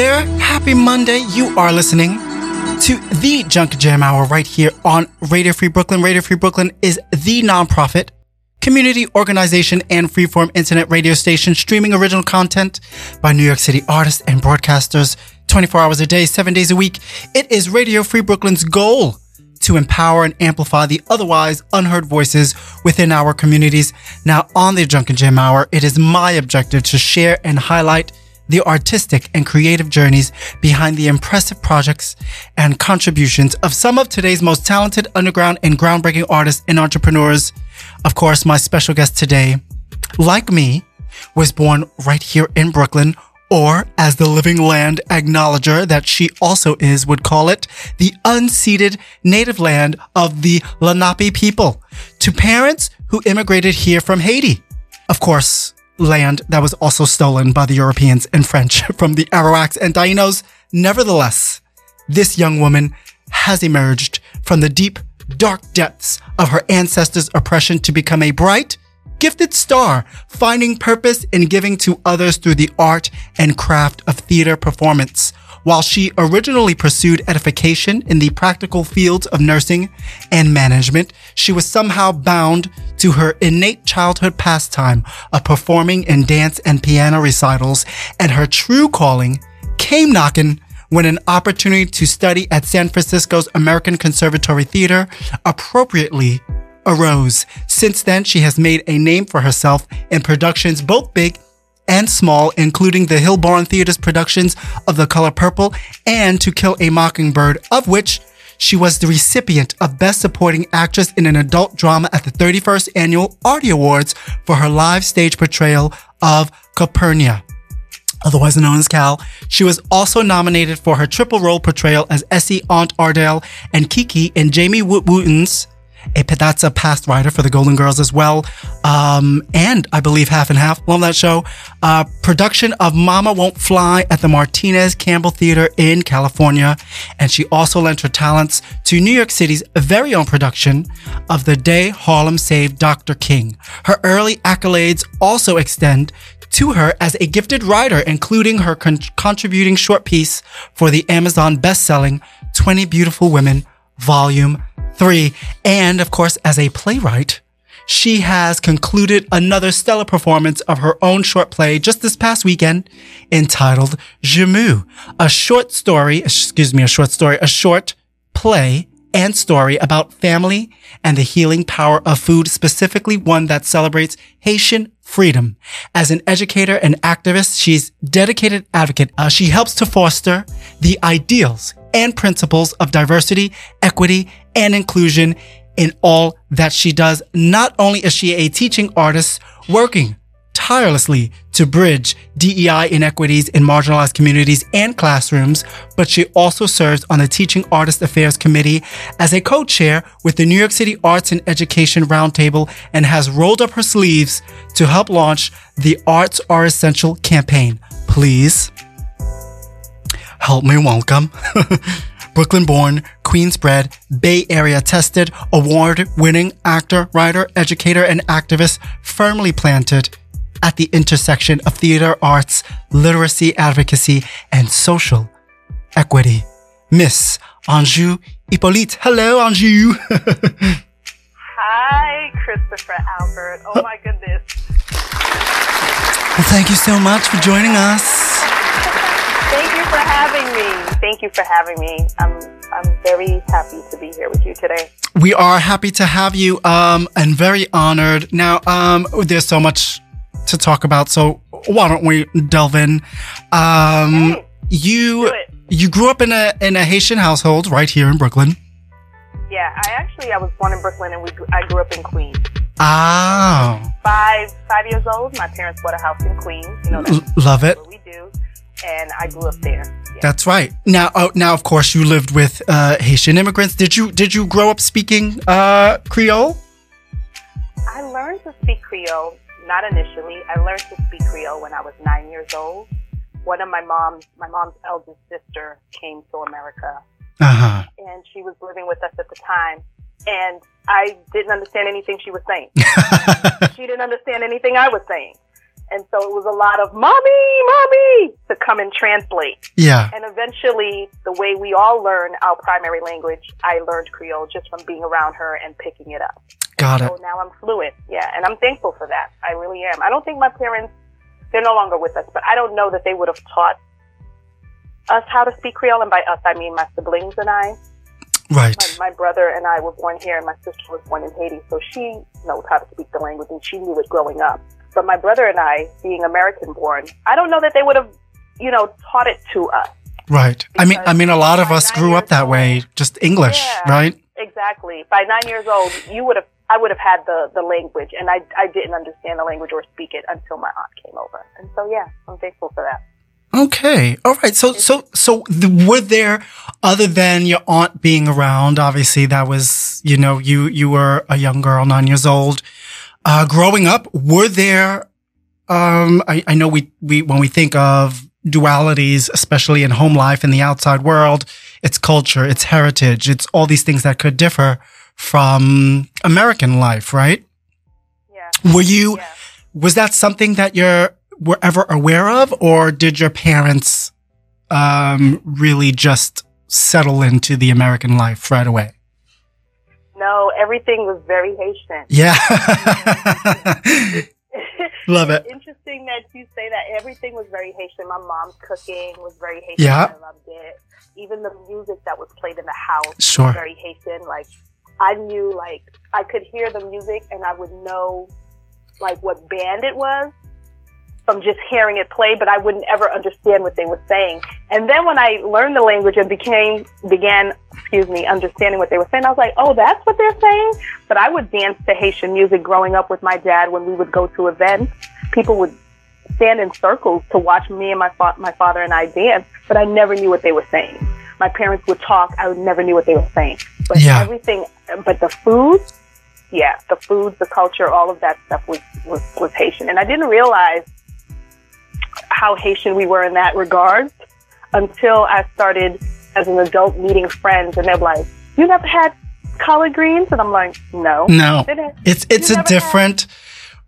there. Happy Monday. You are listening to the Junk Jam Hour right here on Radio Free Brooklyn. Radio Free Brooklyn is the nonprofit community organization and freeform internet radio station streaming original content by New York City artists and broadcasters 24 hours a day, seven days a week. It is Radio Free Brooklyn's goal to empower and amplify the otherwise unheard voices within our communities. Now, on the Junk Jam Hour, it is my objective to share and highlight the artistic and creative journeys behind the impressive projects and contributions of some of today's most talented underground and groundbreaking artists and entrepreneurs. Of course, my special guest today, like me, was born right here in Brooklyn, or as the living land acknowledger that she also is would call it, the unceded native land of the Lenape people, to parents who immigrated here from Haiti. Of course, land that was also stolen by the Europeans and French from the Arawaks and Tainos. Nevertheless, this young woman has emerged from the deep, dark depths of her ancestors' oppression to become a bright, gifted star, finding purpose in giving to others through the art and craft of theater performance. While she originally pursued edification in the practical fields of nursing and management, she was somehow bound to her innate childhood pastime of performing in dance and piano recitals, and her true calling came knocking when an opportunity to study at San Francisco's American Conservatory Theater appropriately arose. Since then, she has made a name for herself in productions both big and small, including the Hillbarn Theater's productions of The Color Purple and To Kill a Mockingbird, of which she was the recipient of Best Supporting Actress in an Adult Drama at the 31st Annual Artie Awards for her live stage portrayal of Calpurnia. Otherwise known as Cal, she was also nominated for her triple role portrayal as Essie Aunt Ardell and Kiki in Jamie Wooten's a that's a past writer for the Golden Girls as well, um, and I believe Half and Half. Love that show. Uh, production of Mama Won't Fly at the Martinez Campbell Theater in California, and she also lent her talents to New York City's very own production of The Day Harlem Saved Dr. King. Her early accolades also extend to her as a gifted writer, including her con- contributing short piece for the Amazon best-selling 20 Beautiful Women Volume three. And of course, as a playwright, she has concluded another stellar performance of her own short play just this past weekend entitled Jemu, a short story, excuse me, a short story, a short play and story about family and the healing power of food, specifically one that celebrates Haitian freedom. As an educator and activist, she's dedicated advocate. Uh, she helps to foster the ideals and principles of diversity, equity, and inclusion in all that she does. Not only is she a teaching artist working tirelessly to bridge DEI inequities in marginalized communities and classrooms, but she also serves on the Teaching Artist Affairs Committee as a co-chair with the New York City Arts and Education Roundtable and has rolled up her sleeves to help launch the Arts Are Essential campaign. Please help me welcome Brooklyn born, Queens bred, Bay Area tested, award winning actor, writer, educator, and activist firmly planted at the intersection of theater arts, literacy advocacy, and social equity. Miss Anjou Hippolyte. Hello, Anjou. Hi, Christopher Albert. Oh my goodness. Well, thank you so much for joining us. Thank you for having me. Thank you for having me. I'm I'm very happy to be here with you today. We are happy to have you um, and very honored. Now, um, there's so much to talk about, so why don't we delve in? Um, Hey, you you grew up in a in a Haitian household right here in Brooklyn. Yeah, I actually I was born in Brooklyn and we grew, I grew up in Queens. Ah, Five five years old, my parents bought a house in Queens. You know L- love it. what we do, and I grew up there. Yeah. That's right. Now, oh, now, of course, you lived with uh, Haitian immigrants. Did you did you grow up speaking uh, Creole? I learned to speak Creole, not initially. I learned to speak Creole when I was nine years old. One of my mom's, my mom's eldest sister came to America Uh huh. and she was living with us at the time. And I didn't understand anything she was saying. she didn't understand anything I was saying. And so it was a lot of mommy, mommy to come and translate. Yeah. And eventually, the way we all learn our primary language, I learned Creole just from being around her and picking it up. Got it. So now I'm fluent. Yeah. And I'm thankful for that. I really am. I don't think my parents, they're no longer with us, but I don't know that they would have taught us how to speak Creole. And by us, I mean my siblings and I. Right. My, my brother and I were born here, and my sister was born in Haiti, so she knows how to speak the language, and she knew it growing up. But my brother and I, being American born, I don't know that they would have, you know, taught it to us. Right. I mean, I mean, a lot of us grew up that old- way, just English, Yeah. right? Exactly. By nine years old, you would have, I would have had the the language, and I I didn't understand the language or speak it until my aunt came over. And so yeah, I'm thankful for that. Okay. All right. So, so, so the, were there, other than your aunt being around, obviously that was, you know, you, you were a young girl, nine years old, uh, growing up, were there, um, I, I know we, we, when we think of dualities, especially in home life in the outside world, it's culture, it's heritage, it's all these things that could differ from American life, right? Yeah. Were you, Yeah. was that something that you're were ever aware of, or did your parents um, really just settle into the American life right away? No, everything was very Haitian. Yeah, love it. Interesting that you say that. Everything was very Haitian. My mom's cooking was very Haitian. Yeah. I loved it. Even the music that was played in the house Sure. was very Haitian. Like I knew, like I could hear the music and I would know, like what band it was from just hearing it play, but I wouldn't ever understand what they were saying. And then when I learned the language and became began, excuse me, understanding what they were saying, I was like, oh, that's what they're saying. But I would dance to Haitian music growing up with my dad when we would go to events. People would stand in circles to watch me and my fa- my father and I dance, but I never knew what they were saying. My parents would talk, I never knew what they were saying. But Yeah. everything, but the food, yeah, the food, the culture, all of that stuff was, was, was Haitian. And I didn't realize how Haitian we were in that regard until I started as an adult meeting friends and they're like, you never had collard greens? And I'm like, no. No, it's it's a never had- different,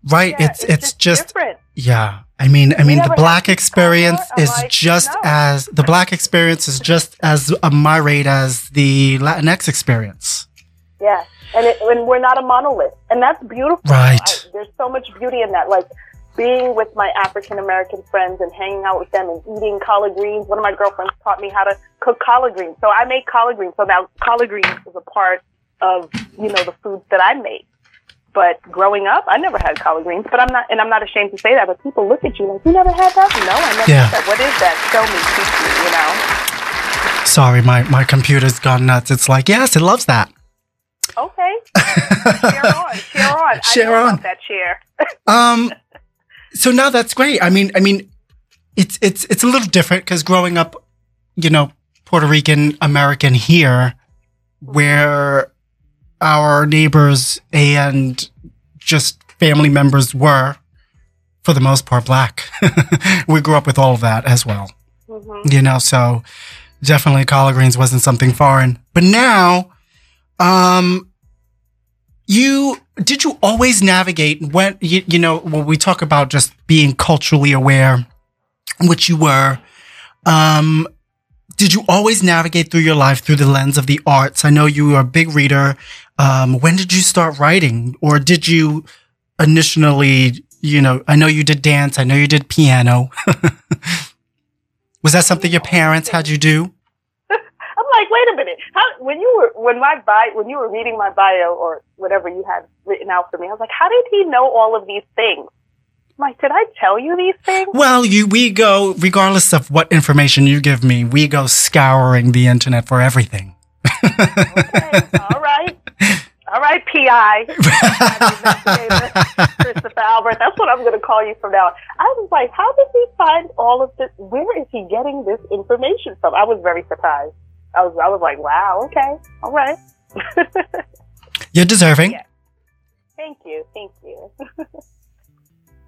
right? Yeah, it's it's just different. yeah. I mean, I mean, the black experience is like, just no. as the black experience is just as a myriad as the Latinx experience. Yeah, and it, and we're not a monolith, and that's beautiful. Right. I, there's so much beauty in that. Like being with my African American friends and hanging out with them and eating collard greens. One of my girlfriends taught me how to cook collard greens, so I make collard greens. So now collard greens is a part of you know the foods that I make. But growing up, I never had collard greens. But I'm not, and I'm not ashamed to say that. But people look at you like, "You never had that?" No, I never Yeah. had that. What is that? Show me, teach me. You know. Sorry, my my computer's gone nuts. It's like yes, it loves that. Okay. Share on. Share on. Share on. that share. Um, so now that's great. I mean, I mean, it's it's it's a little different because growing up, you know, Puerto Rican American here, where our neighbors and just family members were, for the most part, black. we grew up with all of that as well, hmm you know. So definitely, collard greens wasn't something foreign. But now, um, you did you always navigate when you, you know when we talk about just being culturally aware which you were um did you always navigate through your life through the lens of the arts? I know you were a big reader. Um when did you start writing? Or did you initially you know i know you did dance. I know you did piano. Was that something your parents had you do? I'm like, wait a minute. When you were when my bio when you were reading my bio or whatever you had written out for me, I was like, how did he know all of these things? I'm like, did I tell you these things? Well, you we go regardless of what information you give me, we go scouring the internet for everything. Okay, all right, all right, PI. Christopher Albert. That's what I'm going to call you from now. on. I was like, how did he find all of this? Where is he getting this information from? I was very surprised. I was, I was like, wow, okay, all right. You're deserving. Yeah. thank you, thank you.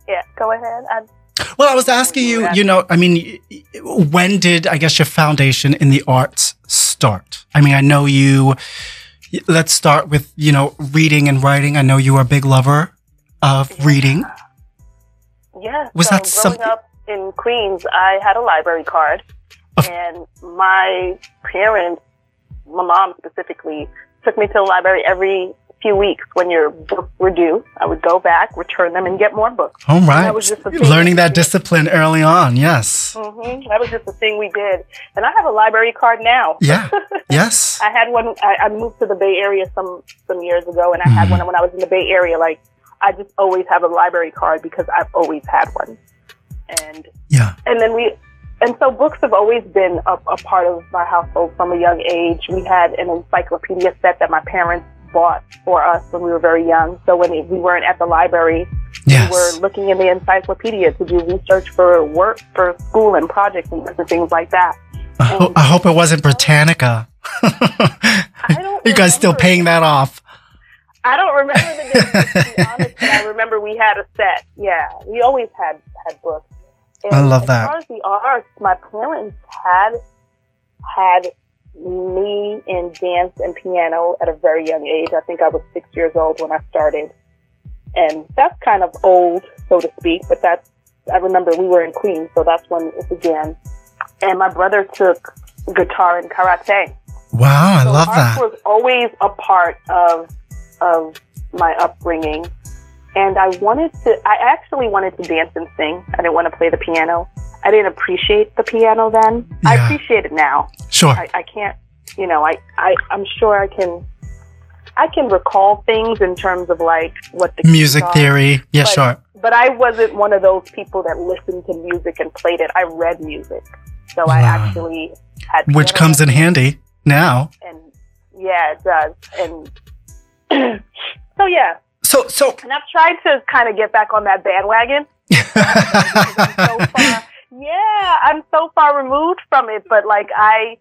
yeah, go ahead. I, Well, I was asking you, you know, I mean, when did I guess your foundation in the arts start? I mean, I know you. Let's start with you know reading and writing. I know you are a big lover of reading. Yeah. Was so that growing something- up in Queens, I had a library card, and my parents, my mom specifically, took me to the library every few weeks when your books were due. I would go back, return them, and get more books. All right. that was just Learning that that we did. discipline early on. Yes. Mm-hmm. That was just the thing we did, and I have a library card now. Yeah. Yes. I had one. I, I moved to the Bay Area some some years ago, and I had Mhm. one when I was in the Bay Area. Like I just always have a library card because I've always had one, and Yeah. and then we and so books have always been a, a part of my household from a young age. We had an encyclopedia set that my parents bought for us when we were very young. So when we weren't at the library, Yes. we were looking in the encyclopedia to do research for work, for school and projects and things like that. I, ho- I hope it wasn't Britannica. don't you guys still paying that off? I don't remember the names, to be honest, but I remember we had a set. Yeah, we always had had books. And I love that. As far as the arts, my parents had had me in dance and piano at a very young age. I think I was six years old when I started, and that's kind of old, so to speak. But that's I remember we were in Queens, so that's when it began. And my brother took guitar and karate. Wow, I So love art that. was always a part of of my upbringing, and I wanted to. I actually wanted to dance and sing. I didn't want to play the piano. I didn't appreciate the piano then. I appreciate it now. Sure. I, I can't. You know, I, I I'm sure I can. I can recall things in terms of like what the Music theory. Yeah, but- sure. But I wasn't one of those people that listened to music and played it. I read music, so I actually had Which comes in handy now. and yeah, it does. And so yeah, So, so. and I've tried to kind of get back on that bandwagon. so far, yeah, I'm so far removed from it. But like I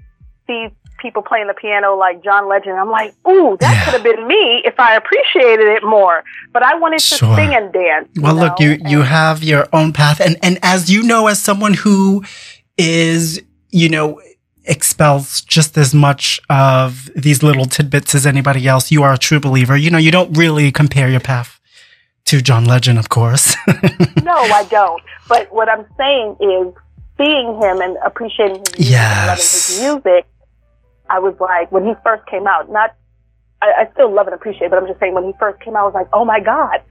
see people playing the piano like John Legend, I'm like, ooh, that Yeah. could have been me if I appreciated it more. But I wanted to Sure. sing and dance. Well, look, you know? you have your own path, and and as you know, as someone who is, you know, expels just as much of these little tidbits as anybody else, you are a true believer. You know, you don't really compare your path to John Legend, of course. no, I don't. But what I'm saying is seeing him and appreciating his music and loving his music, I was like, when he first came out, not, I, I still love and appreciate, but I'm just saying when he first came out, I was like, oh my God,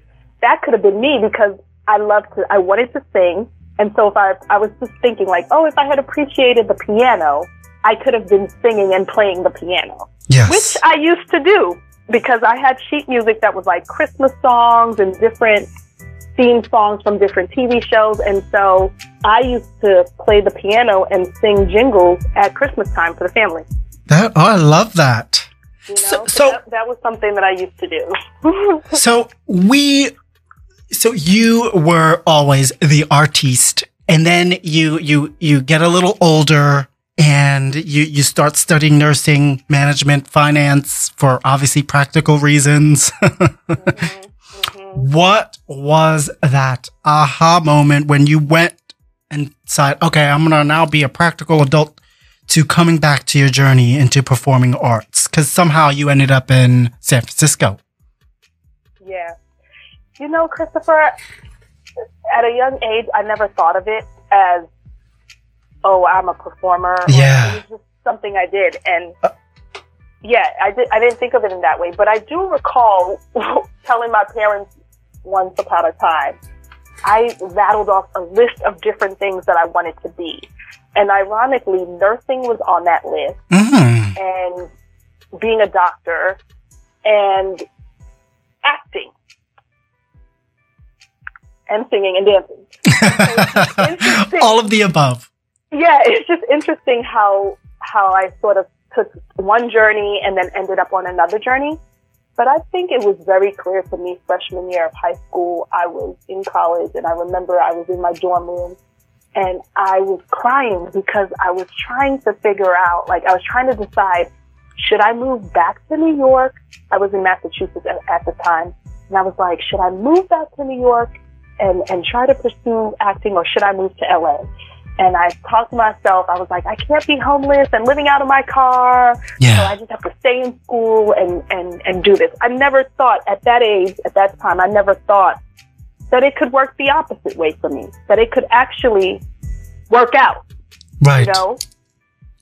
that could have been me because I loved to, I wanted to sing. And so if I, I was just thinking like, oh, if I had appreciated the piano, I could have been singing and playing the piano yes. which I used to do because I had sheet music that was like Christmas songs and different theme songs from different TV shows. And so I used to play the piano and sing jingles at Christmas time for the family. that, oh, I love that. You know, So- so- that, that was something that I used to do. So we, so you were always the artiste, and then you you you get a little older, and you you start studying nursing, management, finance for obviously practical reasons. Mhm, mhm. what was that aha moment when you went and said, "Okay, I'm gonna now be a practical adult"? To coming back to your journey into performing arts, because somehow you ended up in San Francisco. Yeah. You know, Christopher, at a young age, I never thought of it as, oh, I'm a performer. or Yeah. It was just something I did. And yeah, I, did, I didn't think of it in that way. But I do recall telling my parents once upon a time, I rattled off a list of different things that I wanted to be. And ironically, nursing was on that list Mm. and being a doctor and acting and singing and dancing. All of the above. Yeah, it's just interesting how how I sort of took one journey and then ended up on another journey. But I think it was very clear for me freshman year of high school. I was in college and I remember I was in my dorm room and I was crying because I was trying to figure out, like, I was trying to decide, should I move back to New York? I was in Massachusetts at, at the time. And I was like, should I move back to New York and, and try to pursue acting or should I move to LA? And I talked to myself, I was like, I can't be homeless and living out of my car. So I just have to stay in school and, and, and do this. I never thought at that age, at that time, I never thought that it could work the opposite way for me, that it could actually work out, Right. you know?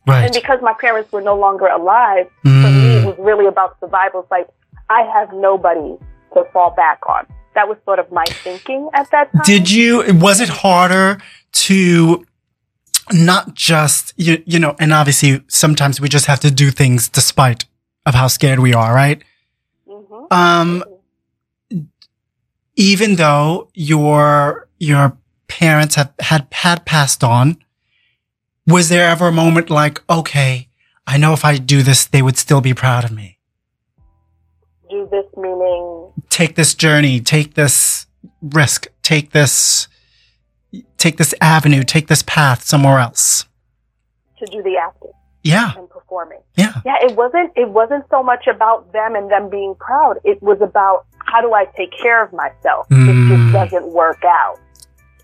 Right. And because my parents were no longer alive, for me, it Mm. was really about survival. It's like, I have nobody to fall back on. That was sort of my thinking at that time. Did you, was it harder to not just, you, you know, and obviously sometimes we just have to do things despite of how scared we are, right? hmm Um, even though your, your parents have, had, had passed on, was there ever a moment like, okay, I know if I do this, they would still be proud of me? Do this meaning, take this journey, take this risk, take this, take this avenue, take this path somewhere else. to do the acting Yeah. and performing. Yeah. Yeah, it wasn't it wasn't so much about them and them being proud. It was about how do I take care of myself Mm. this doesn't work out.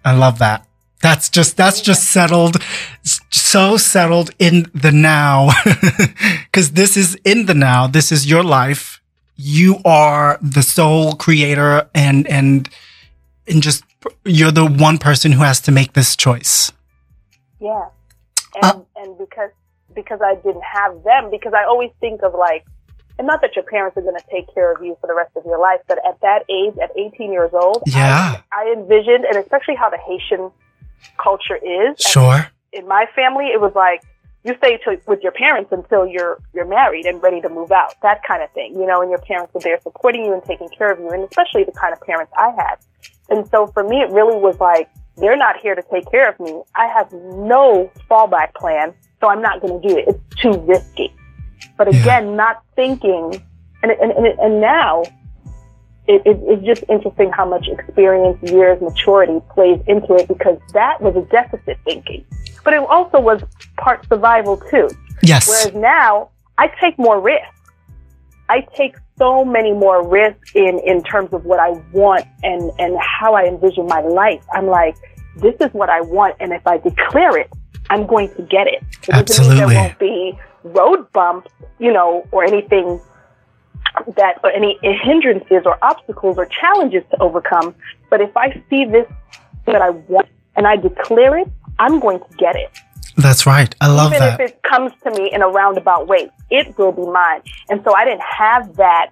I love that. That's just, that's just settled, so settled in the now. Cause this is in the now. This is your life. You are the sole creator and, and, and just, you're the one person who has to make this choice. Yeah. And Uh, and because because I didn't have them, because I always think of like and not that your parents are going to take care of you for the rest of your life, but at that age, at 18 years old, Yeah. I, I envisioned, and especially how the Haitian culture is. Sure. in my family, it was like you stay to, with your parents until you're you're married and ready to move out, that kind of thing, you know. And your parents are there supporting you and taking care of you, and especially the kind of parents I had. And so for me, it really was like they're not here to take care of me. I have no fallback plan, so I'm not going to do it. It's too risky. But Yeah. again, not thinking, and and and, and now. It, it, it's just interesting how much experience, years, maturity plays into it because that was a deficit thinking but it also was part survival too. Yes. Whereas now I take more risks. I take so many more risks in, in terms of what I want and, and how I envision my life. I'm like, this is what I want. And if I declare it, I'm going to get it. It doesn't mean Absolutely. there won't be road bumps, you know, or anything that, or any hindrances or obstacles or challenges to overcome. But if I see this that I want and I declare it, I'm going to get it. That's right. I love Even that. if it comes to me in a roundabout way, it will be mine. And so I didn't have that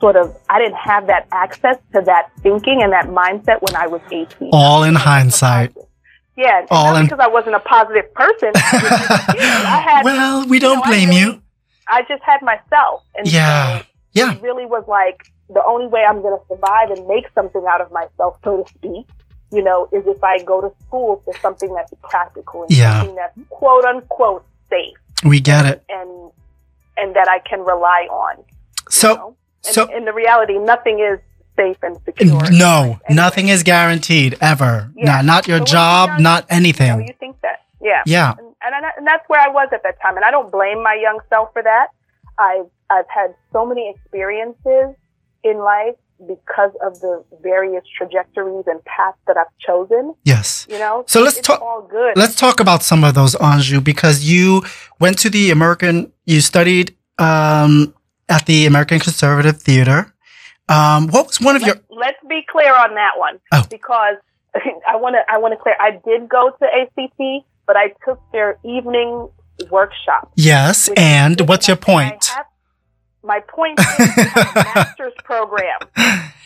sort of, I didn't have that access to that thinking and that mindset when I was 18. All in hindsight. Yeah, All not in- because I wasn't a positive person. It was just, you know, I had, well, we don't know, I blame really- you. I just had myself. And Yeah. so Yeah. it really was like the only way I'm going to survive and make something out of myself, so to speak, you know, is if I go to school for something that's practical and Yeah. something that's quote unquote safe We get it. and and that I can rely on. So, know? and, so in the reality, nothing is safe and secure. no, Anyway, nothing is guaranteed ever. Yeah. Nah, not your So job, not You, know, anything. you think that, yeah, Yeah. and, and I- and that's where I was at that time, and I don't blame my young self for that. I've I've had so many experiences in life because of the various trajectories and paths that I've chosen. Yes. You know, So let's talk- all good. Let's talk about some of those, Anju, because you went to the American, you studied um, at the American Conservatory Theater. Um, what was one of your, let's be clear on that one Oh. because I want to I want to clear. I did go to ACT, but I took their evening workshop. yes, and what's your I- point? My point is they have a master's program.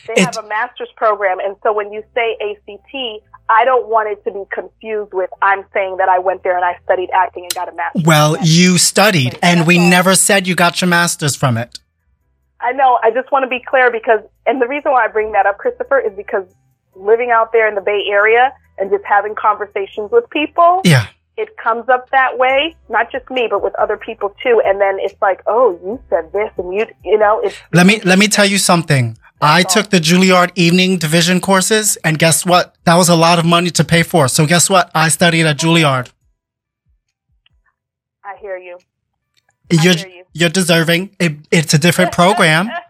They It- have a master's program, and so when you say ACT, I don't want it to be confused with I'm saying that I went there and I studied acting and got a master's. Well, you studied, and we all. never said you got your master's from it. I know. I just want to be clear because, and the reason why I bring that up, Christopher, is because living out there in the Bay Area and just having conversations with people, Yeah. It comes up that way. Not just me, but with other people too. And then it's like, oh, you said this, and you, you know, it's Let me let me tell you something. I took the Juilliard evening division courses, and guess what? That was a lot of money to pay for. So guess what? I studied at Juilliard. I hear you. I You're hear you. you're deserving. It, it's a different program.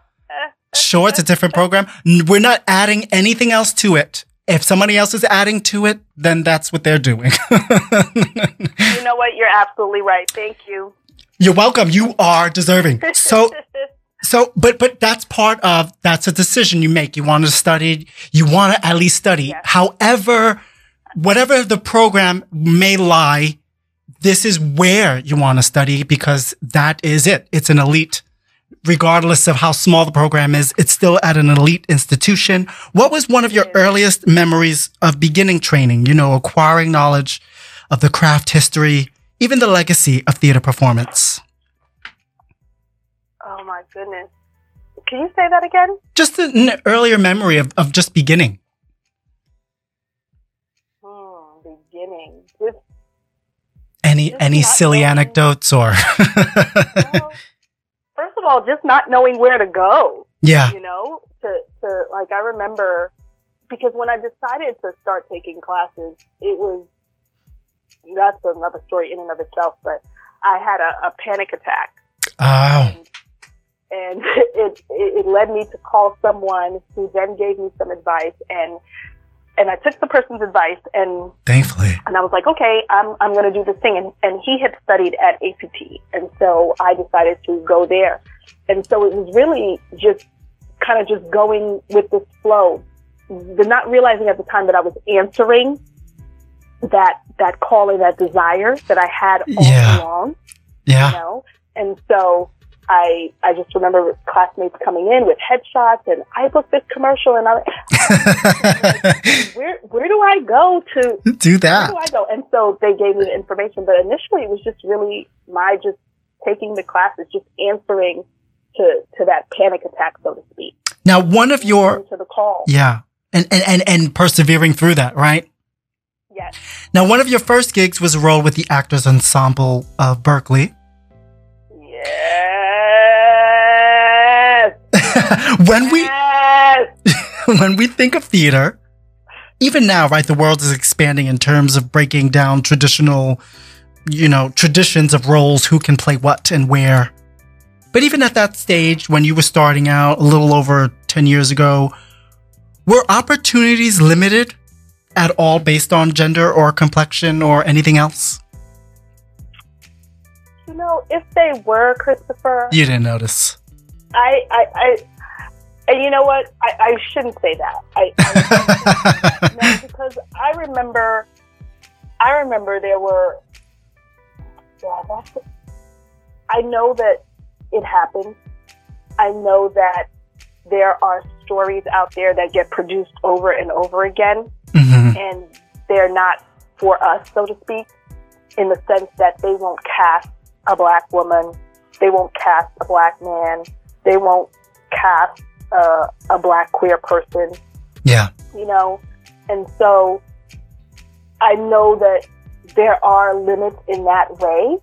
Sure, it's a different program. We're not adding anything else to it. If somebody else is adding to it, then that's what they're doing. you know what? You're absolutely right. Thank you. You're welcome. You are deserving. So So, but but that's part of that's a decision you make. You want to study, you want to at least study. Yes. However, whatever the program may lie, this is where you want to study because that is it. It's an elite. Regardless of how small the program is, it's still at an elite institution. What was one of your earliest memories of beginning training? You know, acquiring knowledge of the craft history, even the legacy of theater performance. Oh my goodness. Can you say that again? Just an earlier memory of, of just beginning. Hmm, beginning. Just, Any Just any silly knowing. anecdotes or of all, just not knowing where to go. yeah you know, to, to like I remember because when I decided to start taking classes, it was that's another story in and of itself. But I had a, a panic attack, oh and, and it, it it led me to call someone who then gave me some advice, and and I took the person's advice, and thankfully and I was like, okay, I'm I'm going to do this thing, and and he had studied at ACT, and so I decided to go there, and so it was really just kind of just going with this flow, the not realizing at the time that I was answering that that call and that desire that I had all Yeah. along, yeah you know, and so. I, I just remember classmates coming in with headshots and I booked this commercial and I where where do I go to do that? where do I go? And so they gave me the information, but initially it was just really my just taking the classes, just answering to to that panic attack, so to speak, now one of your to the call. yeah and, and and and persevering through that right Yes, now one of your first gigs was a role with the actors ensemble of berkeley yes, when we when we think of theater, even now, right, the world is expanding in terms of breaking down traditional, you know, traditions of roles, who can play what and where. But even at that stage, when you were starting out a little over 10 years ago, were opportunities limited at all based on gender or complexion or anything else? You know, if they were Christopher, You didn't notice. I, I, I, and you know what? I, I shouldn't say that. I, I no, because I remember, I remember there were. Yeah, that's. I know that it happened. I know that there are stories out there that get produced over and over again, Mhm. and they're not for us, so to speak, in the sense that they won't cast a black woman, they won't cast a black man, they won't cast uh, a black queer person, Yeah. you know? And so I know that there are limits in that way,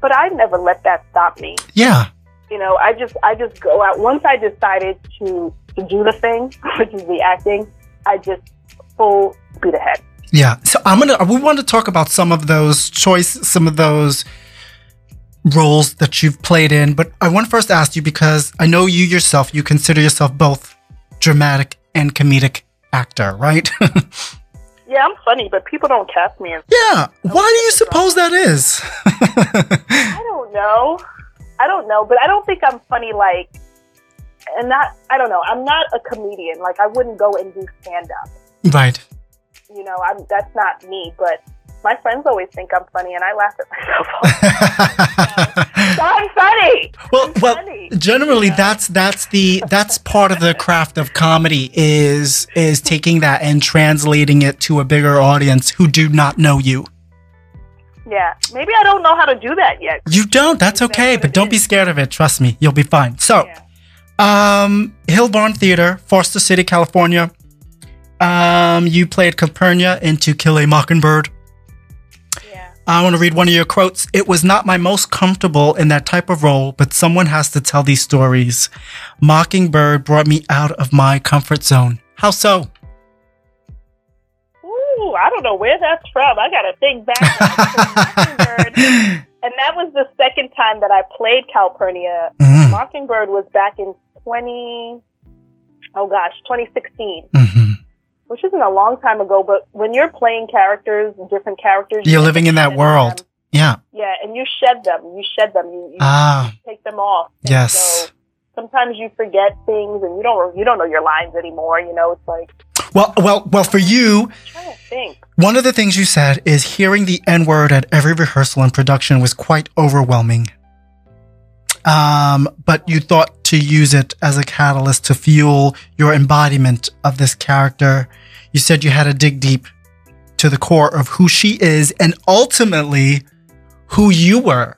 but I never let that stop me. Yeah. You know, I just I just go out once I decided to to do the thing, which is the acting, I just full speed ahead. Yeah. So I'm gonna. We want to talk about some of those choice, some of those roles that you've played in. But I want to first ask you because I know you yourself. You consider yourself both dramatic and comedic actor, right? Yeah, I'm funny, but people don't cast me as yeah. Why do you suppose that is? I don't know. I don't know, but I don't think I'm funny like and not I don't know. I'm not a comedian. Like I wouldn't go and do stand up. right. You know, I'm that's not me, but my friends always think I'm funny and I laugh at myself. all the time. so I'm funny. well, I'm well, funny. generally Yeah. that's that's the that's part of the craft of comedy is is taking that and translating it to a bigger audience who do not know you. Yeah. Maybe I don't know how to do that yet. You don't. That's okay, but don't be scared of it. Trust me, you'll be fine. So, Yeah. um, Hillbarn Theater, Foster City, California. Um, you played Calpurnia in To Kill a Mockingbird. I want to read one of your quotes. It was not my most comfortable in that type of role, but someone has to tell these stories. Mockingbird brought me out of my comfort zone. How so? Ooh, I don't know where that's from. I gotta think back. Mockingbird, and that was the second time that I played Calpurnia. Mm, Mockingbird was back in 20, oh gosh, twenty sixteen. Which isn't a long time ago, but when you're playing characters, different characters, You're you living in that world. them. Yeah. Yeah, and you shed them. You shed them. You, you Ah, take them off. Yes. So sometimes you forget things, and you don't you don't know your lines anymore. You know, it's like Well, well, well, for you, I'm trying to think. one of the things you said is hearing the N word at every rehearsal and production was quite overwhelming. Um, but you thought to use it as a catalyst to fuel your embodiment of this character. You said you had to dig deep to the core of who she is and ultimately who you were.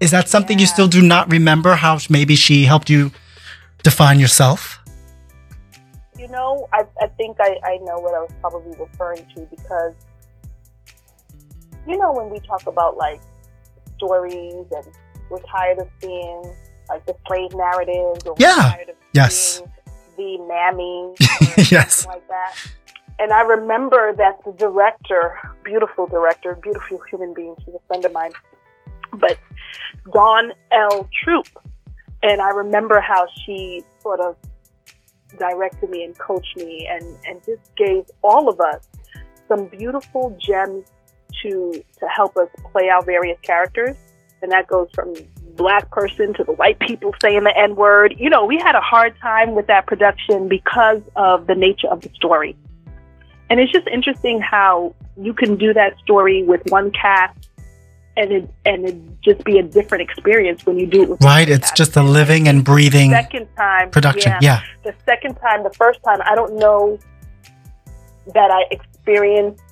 Is that something you still do not remember how maybe she helped you define yourself? You know, I I think I I know what I was probably referring to because you know when we talk about like stories and we're tired of seeing like the slave narratives or Yeah. we're tired of Yes. seeing the mammy yes. like that. And I remember that the director, beautiful director, beautiful human being, she's a friend of mine, but Dawn L. Troop. And I remember how she sort of directed me and coached me and, and just gave all of us some beautiful gems to to help us play out various characters. And that goes from black person to the white people saying the N word. You know, we had a hard time with that production because of the nature of the story. And it's just interesting how you can do that story with one cast and it and it just be a different experience when you do it with Right. It's cast. just a living and breathing second time production. yeah, Yeah. the second time, the first time, I don't know that I experienced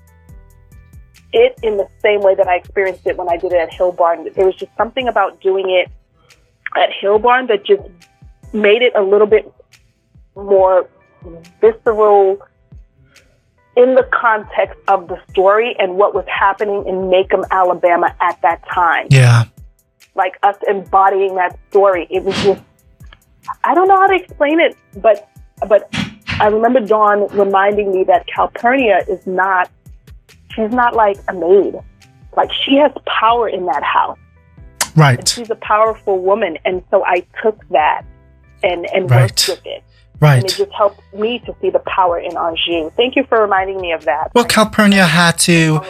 it in the same way that I experienced it when I did it at Hillbarn. There was just something about doing it at Hillbarn that just made it a little bit more visceral in the context of the story and what was happening in Maycomb, Alabama at that time Yeah. like us embodying that story. It was just I don't know how to explain it, but but I remember Dawn reminding me that Calpurnia is not she's not like a maid. Like she has power in that house. And Right. she's a powerful woman. And so I took that and, and Right. worked with it. And it Right. just helped me to see the power in Anjou. Thank you for reminding me of that. Well, Calpurnia had to,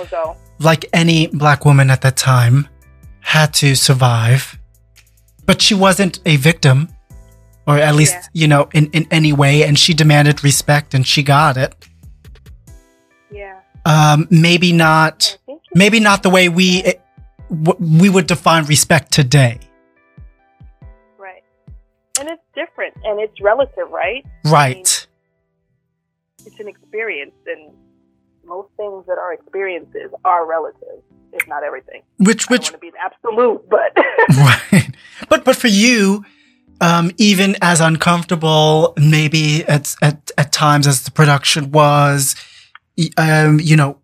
like any black woman at that time, had to survive. But she wasn't a victim, or at least, Yeah. you know, in, in any way. And she demanded respect and she got it. Yeah. Um, maybe not, you. maybe not the way we, eh, we would define respect today. Right. And it's different and it's relative, right? Right. It's an experience and most things that are experiences are relative, if not everything. Which, I which, want to be an absolute, but right but but for you um even as uncomfortable maybe at at, at times as the production was um you know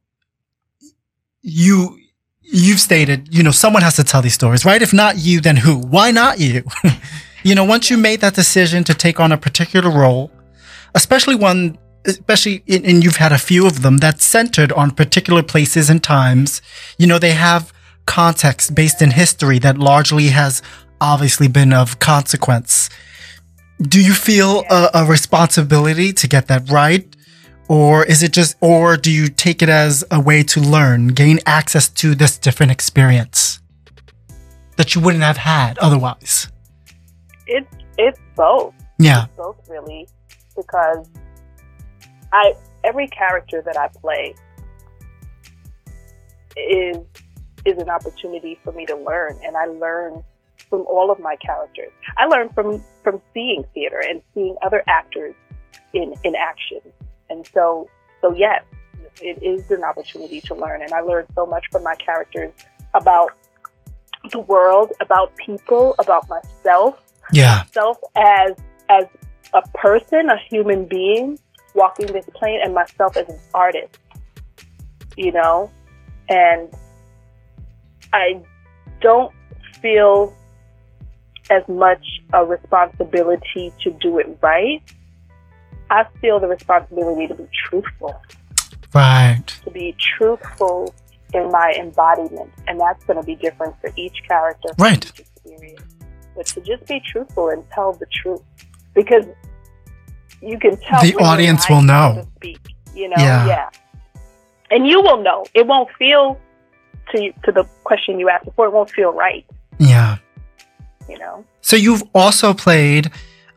you you've stated you know someone has to tell these stories right if not you then who why not you you know once you made that decision to take on a particular role especially one especially in, and you've had a few of them that's centered on particular places and times you know they have context based in history that largely has obviously been of consequence. Do you feel a, a responsibility to get that right? Or is it just, or do you take it as a way to learn, gain access to this different experience that you wouldn't have had otherwise? It's it's both. Yeah. It's both really. Because I every character that I play is is an opportunity for me to learn and I learn from all of my characters. I learn from from seeing theater and seeing other actors in in action. And so so yes, it is an opportunity to learn and I learn so much from my characters about the world, about people, about myself, Yeah. myself as as a person, a human being walking this plane and myself as an artist. You know? And I don't feel as much a responsibility to do it right. I feel the responsibility to be truthful, Right. to be truthful in my embodiment. And that's going to be different for each character, Right. each experience. But to just be truthful and tell the truth. Because you can tell The audience will know. speak, you know, Yeah. yeah. And you will know. It won't feel to to the question you asked before, it won't feel right. Yeah. You know. So you've also played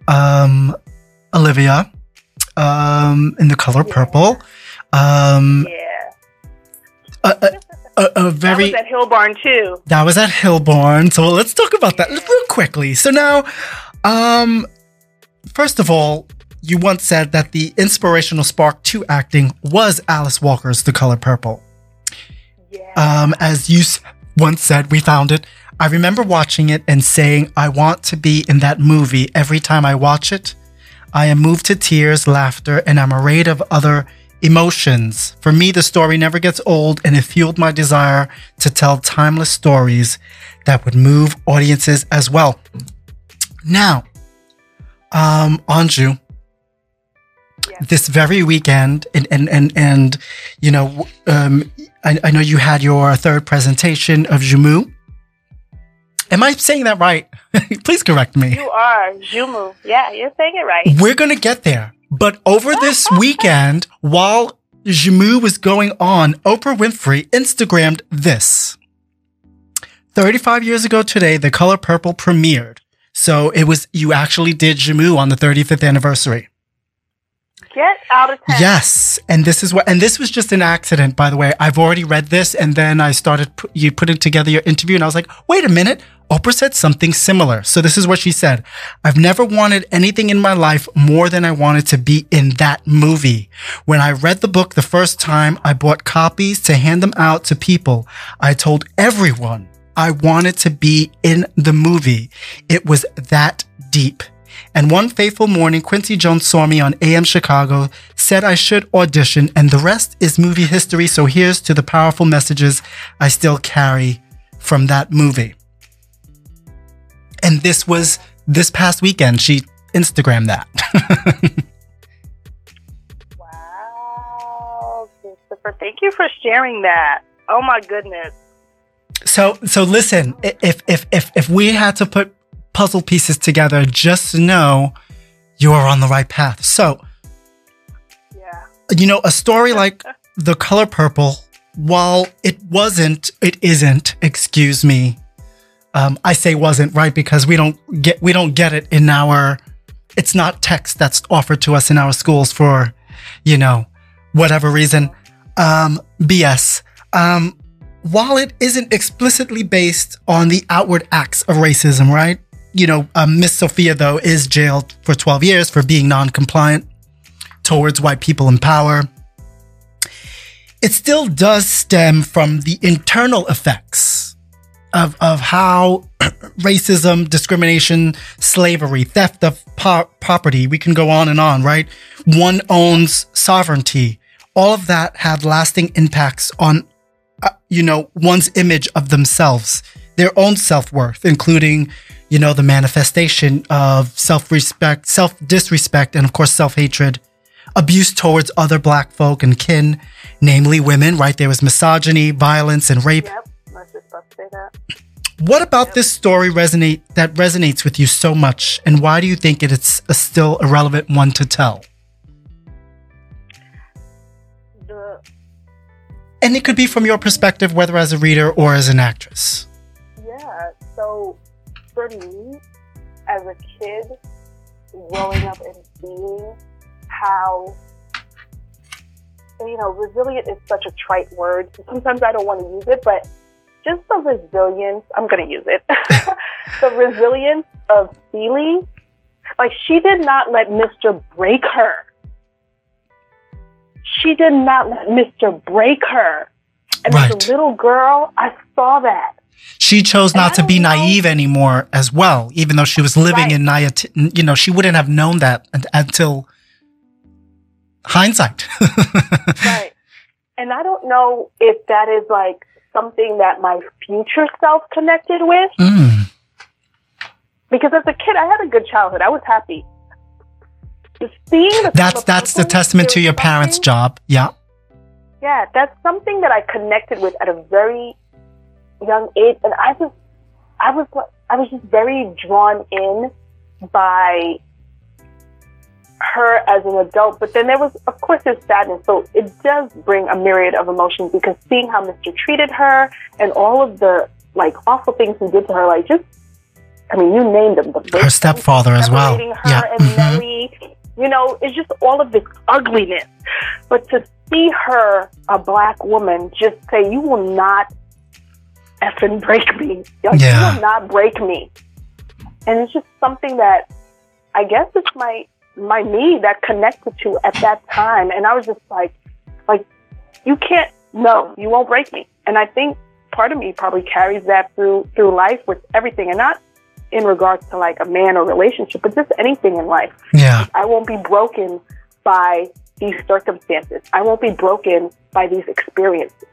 um, Olivia um, in The Color Yeah. Purple. Um, Yeah. a, a, a, very that was at Hillbarn too. That was at Hillbarn. So let's talk about that real quickly. So now, um, first of all, you once said that the inspirational spark to acting was Alice Walker's The Color Purple. Yeah. Um, as you once said, we found it. I remember watching it and saying, I want to be in that movie every time I watch it. I am moved to tears, laughter, and I'm arrayed of other emotions. For me, the story never gets old, and it fueled my desire to tell timeless stories that would move audiences as well. Now, um, Anju, Yes. this very weekend, and and and, and you know, um, I, I know you had your third presentation of Joumou. Am I saying that right? Please correct me. you are Joumou. Yeah, you're saying it right. We're going to get there. But over this weekend, while Joumou was going on, Oprah Winfrey Instagrammed this. 35 years ago today, The Color Purple premiered. So it was, you actually did Joumou on the 35th anniversary. Get out of town. Yes, and this is what, and this was just an accident, by the way. I've already read this, and then I started pu- you putting together your interview, and I was like, wait a minute. Oprah said something similar. So this is what she said: I've never wanted anything in my life more than I wanted to be in that movie. When I read the book the first time, I bought copies to hand them out to people. I told everyone I wanted to be in the movie. It was that deep. And one fateful morning, Quincy Jones saw me on AM Chicago, said I should audition, and the rest is movie history. So here's to the powerful messages I still carry from that movie. And this was this past weekend. She Instagrammed that. Wow, Christopher. Thank you for sharing that. Oh my goodness. so so listen, if if if if we had to put puzzle pieces together, just to know you are on the right path. So Yeah. you know, a story like The Color Purple, while it wasn't, it isn't, excuse me. Um, I say wasn't, right? Because we don't get, we don't get it in our, it's not text that's offered to us in our schools for, you know, whatever reason. Um, BS. Um, while it isn't explicitly based on the outward acts of racism, right? You know, um, Miss Sofia, though, is jailed for 12 years for being non compliant towards white people in power. It still does stem from the internal effects of, of how racism, discrimination, slavery, theft of po- property, we can go on and on, right? One owns sovereignty. All of that had lasting impacts on, uh, you know, one's image of themselves, their own self worth, including, you know, the manifestation of self respect, self disrespect, and of course, self hatred abuse towards other black folk and kin, namely women, right? There was misogyny, violence, and rape. Yep. Was just say that. What about this story resonate that resonates with you so much, and why do you think it is a still a relevant one to tell? The And it could be from your perspective, whether as a reader or as an actress. yeah. So for me, as a kid, growing up and seeing how you know resilient is such a trite word. Sometimes I don't want to use it, but just the resilience. I'm going to use it. the resilience of Celie. Like she did not let Mr. break her. She did not let Mr. break her. And as a little girl, I saw that. She chose not to be know- naive anymore as well, even though she was living Right. in naivety. You know, she wouldn't have known that until hindsight. Right. And I don't know if that is like something that my future self connected with. Mm. Because as a kid, I had a good childhood. I was happy. Seeing the That's that's the testament to your parents' job. Yeah. Yeah, that's something that I connected with at a very young age, and I was, I was, I was just very drawn in by her as an adult, but then there was, of course, there's sadness. So it does bring a myriad of emotions because seeing how Mr. treated her and all of the like awful things he did to her, like just, I mean, you named them. The her stepfather as well. Her yeah. and mm-hmm. You know, it's just all of this ugliness. But to see her, a black woman, just say, "You will not effing break me. Like, yeah. You will not break me." And it's just something that I guess it's my my need that connected to at that time. And I was just like, like, you can't, no, you won't break me. And I think part of me probably carries that through, through life with everything and not in regards to like a man or relationship, but just anything in life. Yeah. I won't be broken by these circumstances. I won't be broken by these experiences.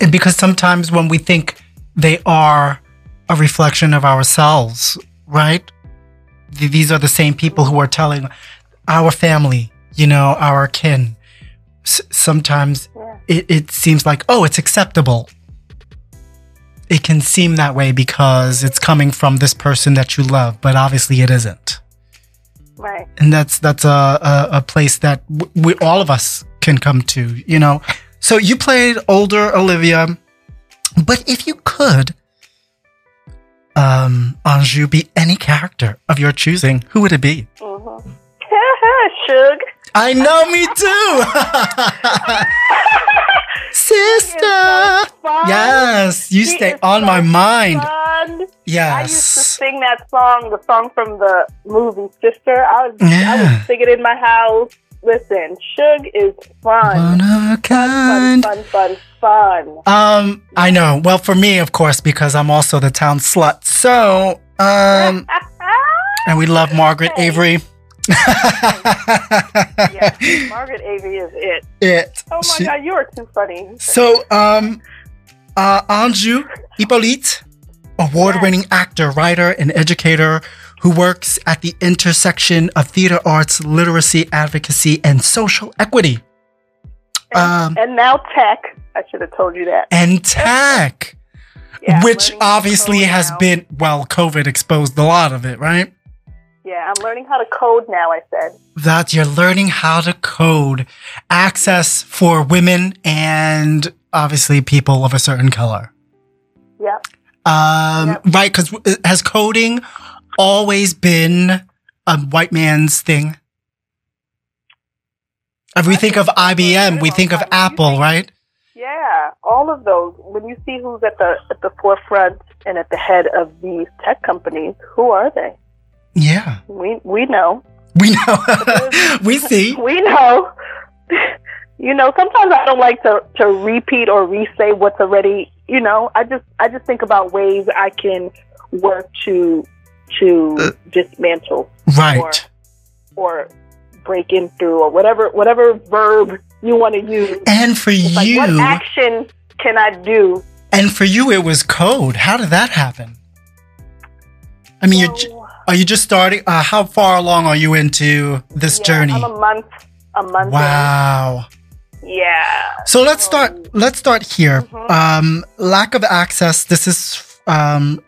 And because sometimes when we think they are a reflection of ourselves, right? these are the same people who are telling our family, you know, our kin. S- sometimes yeah. it, it seems like, oh, it's acceptable. It can seem that way because it's coming from this person that you love, but obviously it isn't. Right. And that's that's a, a, a place that we all of us can come to, you know. So you played older Olivia, but if you could um, Anju be any character of your choosing, who would it be? Mm-hmm. Shug. I know, me too. Sister. yes, you stay on so my mind. Fun. Yes. I used to sing that song, the song from the movie Sister. I was, yeah. I would sing it in my house. Listen, Shug is fun. One of a kind. Fun, fun, fun, fun. Um, I know. Well, for me, of course, because I'm also the town slut. So, um, and we love Margaret hey. Avery. yeah, Margaret Avery is it. It. Oh my she, god, you are too funny. So, um, uh, Anju Hippolyte, award-winning yes. actor, writer, and educator who works at the intersection of theater arts, literacy, advocacy, and social equity. And, um, and now tech. I should have told you that. And tech. yeah, which obviously has now. been, well, COVID exposed a lot of it, right? Yeah, I'm learning how to code now, I said. That you're learning how to code. Access for women and obviously people of a certain color. Yep. Um, yep. Right, because has coding always been a white man's thing? If we think of IBM, we think of Apple, right? Yeah, all of those. When you see who's at the at the forefront and at the head of these tech companies, who are they? Yeah, we we know. We know. we see. We know. you know, sometimes I don't like to to repeat or re-say what's already. You know, I just I just think about ways I can work to to uh, dismantle right. or, or break in through or whatever whatever verb you want to use. And for it's you like, what action can i do? And for you it was code. How did that happen? I mean so, you're are you just starting uh, how far along are you into this yeah, journey? I'm a month a month wow. In. yeah. So let's start let's start here. Mm-hmm. um lack of access this is um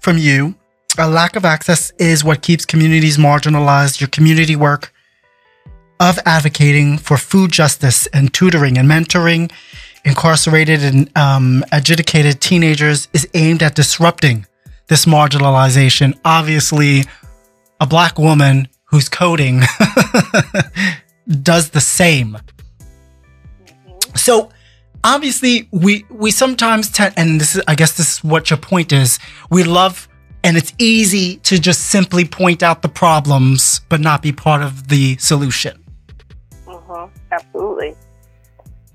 from you a lack of access is what keeps communities marginalized. Your community work of advocating for food justice and tutoring and mentoring incarcerated and um, adjudicated teenagers is aimed at disrupting this marginalization. Obviously, a black woman who's coding does the same. So, obviously, we we sometimes tend, and this is, I guess, this is what your point is. We love and it's easy to just simply point out the problems, but not be part of the solution. Mm-hmm. Absolutely.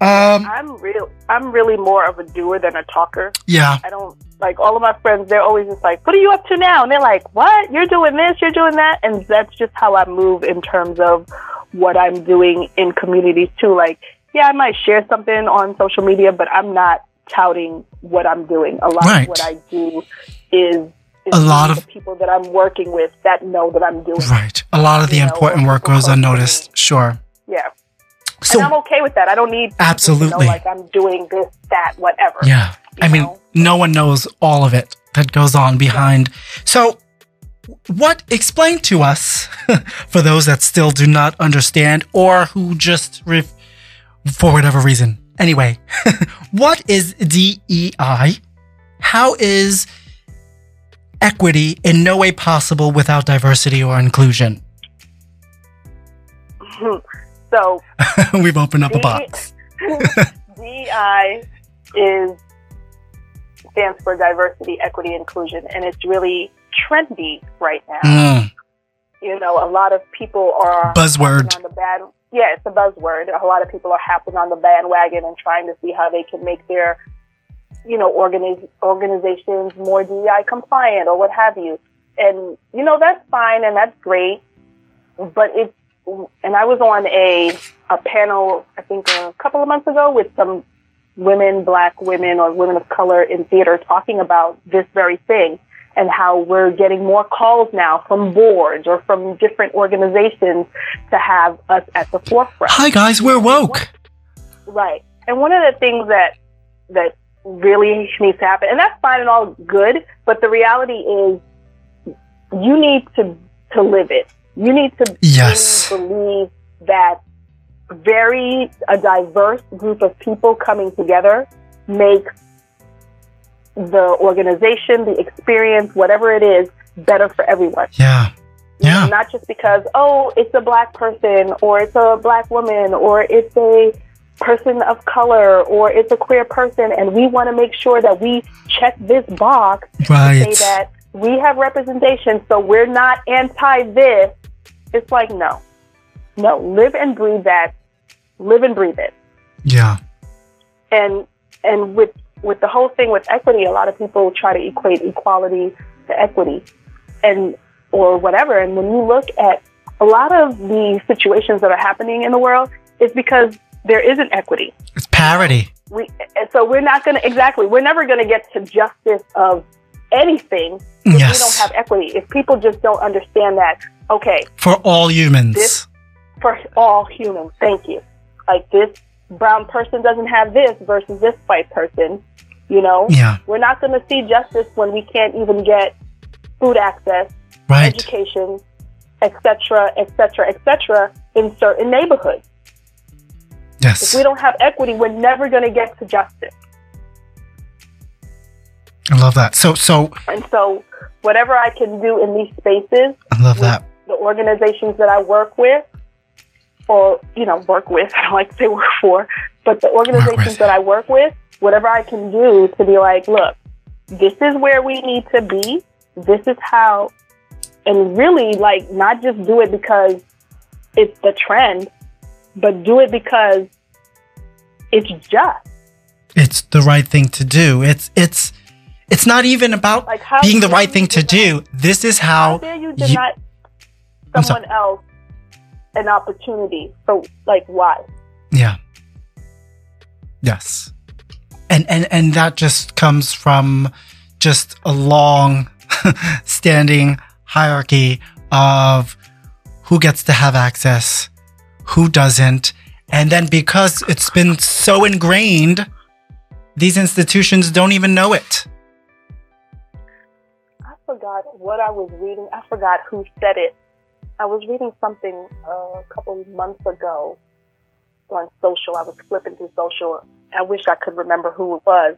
Um, I'm real. I'm really more of a doer than a talker. Yeah. I don't like all of my friends. They're always just like, "What are you up to now?" And they're like, "What? You're doing this? You're doing that?" And that's just how I move in terms of what I'm doing in communities too. Like, yeah, I might share something on social media, but I'm not touting what I'm doing. A lot right. of what I do is a lot of people that I'm working with that know that I'm doing. Right. A lot of the important work goes unnoticed. Sure. Yeah. So and I'm okay with that. I don't need absolutely like I'm doing this, that, whatever. Yeah. I know? mean, no one knows all of it that goes on behind. Yeah. So, what explain to us for those that still do not understand or who just ref, for whatever reason. Anyway, what is DEI? How is equity in no way possible without diversity or inclusion? so we've opened up a box. DI is stands for diversity, equity, inclusion, and it's really trendy right now. Mm. You know, a lot of people are buzzword on the bad. Yeah, it's a buzzword. A lot of people are hopping on the bandwagon and trying to see how they can make their, you know, organiz- organizations more DEI compliant or what have you. And you know that's fine and that's great, but it's and I was on a a panel I think a couple of months ago with some women, black women, or women of color in theater talking about this very thing and how we're getting more calls now from boards or from different organizations to have us at the forefront. Hi guys, we're woke. Right. And one of the things that that really needs to happen, and that's fine and all good, but the reality is you need to to live it. You need to yes. really believe that very a diverse group of people coming together makes the organization, the experience, whatever it is, better for everyone. Yeah. Yeah. Not just because, oh, it's a black person or it's a black woman or it's a person of color or it's a queer person and we want to make sure that we check this box right. to say that we have representation so we're not anti this. It's like no. No, live and breathe that. Live and breathe it. Yeah. And and with with the whole thing with equity, a lot of people try to equate equality to equity, and or whatever. And when you look at a lot of the situations that are happening in the world, it's because there isn't equity. It's parity. We so we're not going to exactly. We're never going to get to justice of anything if yes. we don't have equity. If people just don't understand that, okay, for all humans, this, for all humans. Thank you. Like this brown person doesn't have this versus this white person. You know, yeah. we're not going to see justice when we can't even get food access, right. education, etc., etc., etc., in certain neighborhoods. Yes. If we don't have equity, we're never going to get to justice. I love that. So, so, and so, whatever I can do in these spaces, I love that. The organizations that I work with, or you know, work with, I don't like to say work for, but the organizations that I work with, whatever I can do to be like, look, this is where we need to be. This is how, and really like not just do it because it's the trend, but do it because it's just. It's the right thing to do. It's it's it's not even about like being the right thing to do. This is how. How dare you deny you, someone else an opportunity? So like why? Yeah. Yes and and and that just comes from just a long standing hierarchy of who gets to have access, who doesn't, and then because it's been so ingrained, these institutions don't even know it. I forgot what I was reading. I forgot who said it. I was reading something uh, a couple months ago on social. I was flipping through social I wish I could remember who it was,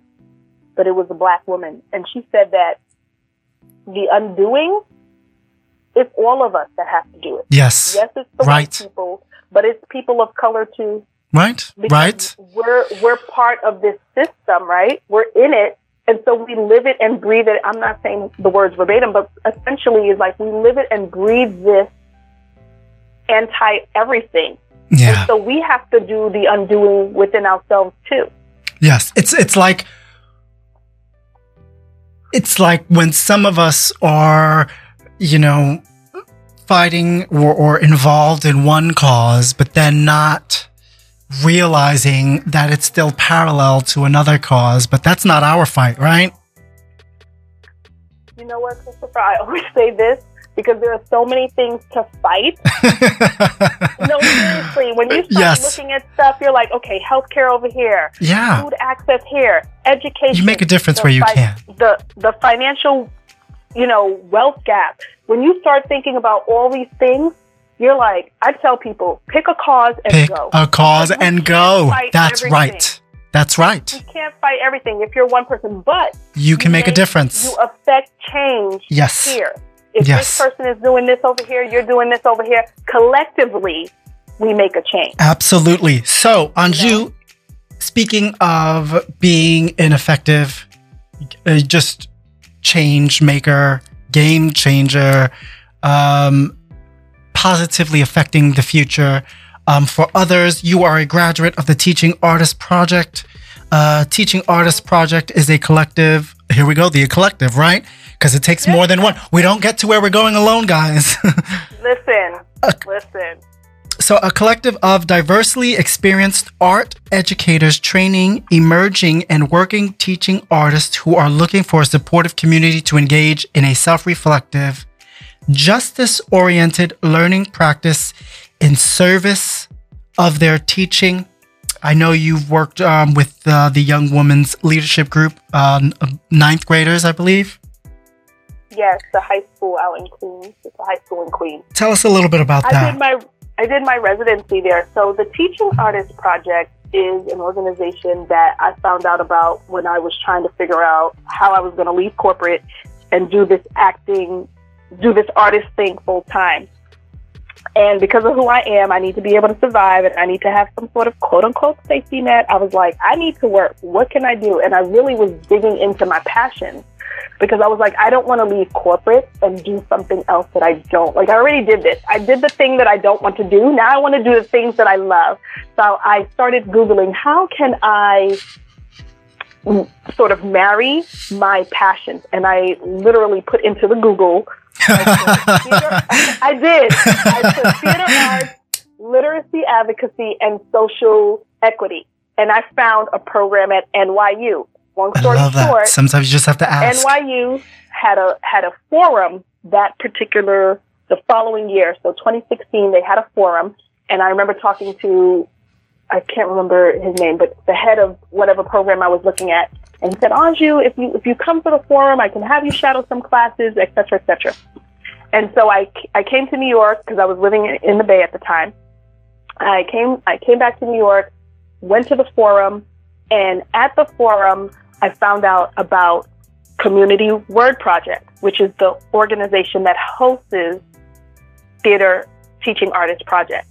but it was a black woman. And she said that the undoing, it's all of us that have to do it. Yes. Yes, it's the right. white people, but it's people of color too. Right. Right. We're we're part of this system, right? We're in it. And so we live it and breathe it. I'm not saying the words verbatim, but essentially is like we live it and breathe this anti everything. Yeah. And so we have to do the undoing within ourselves too. Yes. It's it's like it's like when some of us are, you know, fighting or, or involved in one cause, but then not realizing that it's still parallel to another cause, but that's not our fight, right? You know what, Christopher? I always say this because there are so many things to fight. no, seriously, when you start yes. looking at stuff, you're like, okay, healthcare over here, yeah, food access here, education. You make a difference where you fi- can. The the financial you know, wealth gap. When you start thinking about all these things, you're like, I tell people, pick a cause and Pick go. a cause You and go. That's everything. right. That's right. You can't fight everything if you're one person, but You can make a difference. You affect change Yes. here. If Yes. this person is doing this over here, you're doing this over here. Collectively, we make a change. Absolutely. So, Anju, speaking of being ineffective, uh, just change maker, game changer, um, positively affecting the future um, for others, you are a graduate of the Teaching Artist Project. Uh, Teaching Artist Project is a collective. Here we go, the collective, right? Because it takes more than one. We don't get to where we're going alone, guys. Listen, listen. So, a collective of diversely experienced art educators training emerging and working teaching artists who are looking for a supportive community to engage in a self reflective, justice oriented learning practice in service of their teaching. I know you've worked um, with uh, the Young Women's Leadership Group, um, ninth graders, I believe. Yes, the high school out in Queens. It's a high school in Queens. Tell us a little bit about I that. did my I did my residency there. So the Teaching Artist Project is an organization that I found out about when I was trying to figure out how I was going to leave corporate and do this acting, do this artist thing full time. And because of who I am, I need to be able to survive and I need to have some sort of quote unquote safety net. I was like, I need to work. What can I do? And I really was digging into my passion because I was like, I don't want to leave corporate and do something else that I don't. Like, I already did this. I did the thing that I don't want to do. Now I want to do the things that I love. So I started Googling, how can I sort of marry my passions? And I literally put into the Google, theater, I did. I put theater arts, literacy advocacy, and social equity. And I found a program at NYU. Long I story short, Sometimes you just have to ask. NYU had a had a forum that particular the following year. So 2016, they had a forum, and I remember talking to I can't remember his name, but the head of whatever program I was looking at, and he said, "Anju, if you if you come to the forum, I can have you shadow some classes, et cetera, et cetera." And so I I came to New York because I was living in the Bay at the time. I came I came back to New York, went to the forum, and at the forum I found out about Community Word Project, which is the organization that hosts Theater Teaching Artists Project.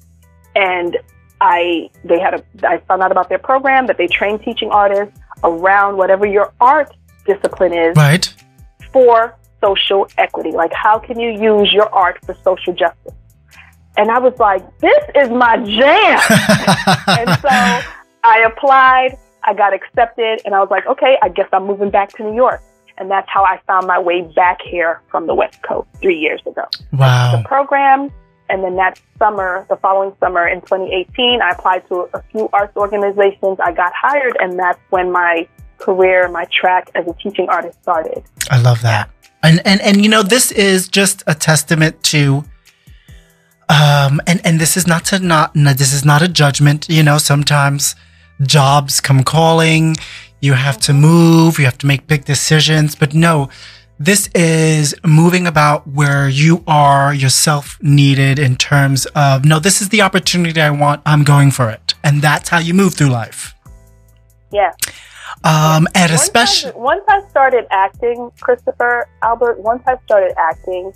And I they had a I found out about their program that they train teaching artists around whatever your art discipline is right? for social equity. Like how can you use your art for social justice? And I was like, this is my jam. and so I applied, I got accepted, and I was like, okay, I guess I'm moving back to New York. And that's how I found my way back here from the West Coast three years ago. wow. The program, and then that summer, the following summer in 2018, I applied to a few arts organizations. I got hired, and that's when my career, my track as a teaching artist started. I love that. And and and you know, this is just a testament to um and and this is not to not no, this is not a judgment, you know, sometimes jobs come calling, you have to move, you have to make big decisions, but no, this is moving about where you are yourself needed in terms of no, this is the opportunity I want, I'm going for it. And that's how you move through life. Yeah. Um and Once especially I, once I started acting, Christopher Albert. Once I started acting,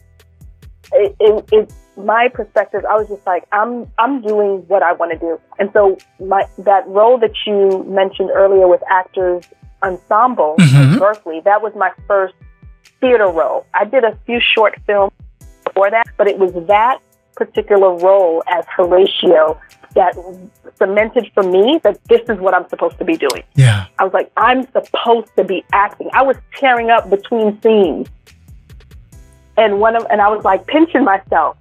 it, it, it my perspective. I was just like, I'm I'm doing what I want to do, and so my that role that you mentioned earlier with Actors Ensemble Mhm. in Berkeley, that was my first theater role. I did a few short films before that, but it was that particular role as Horatio that cemented for me that this is what I'm supposed to be doing. yeah. I was like, I'm supposed to be acting. I was tearing up between scenes. And one of and I was like pinching myself.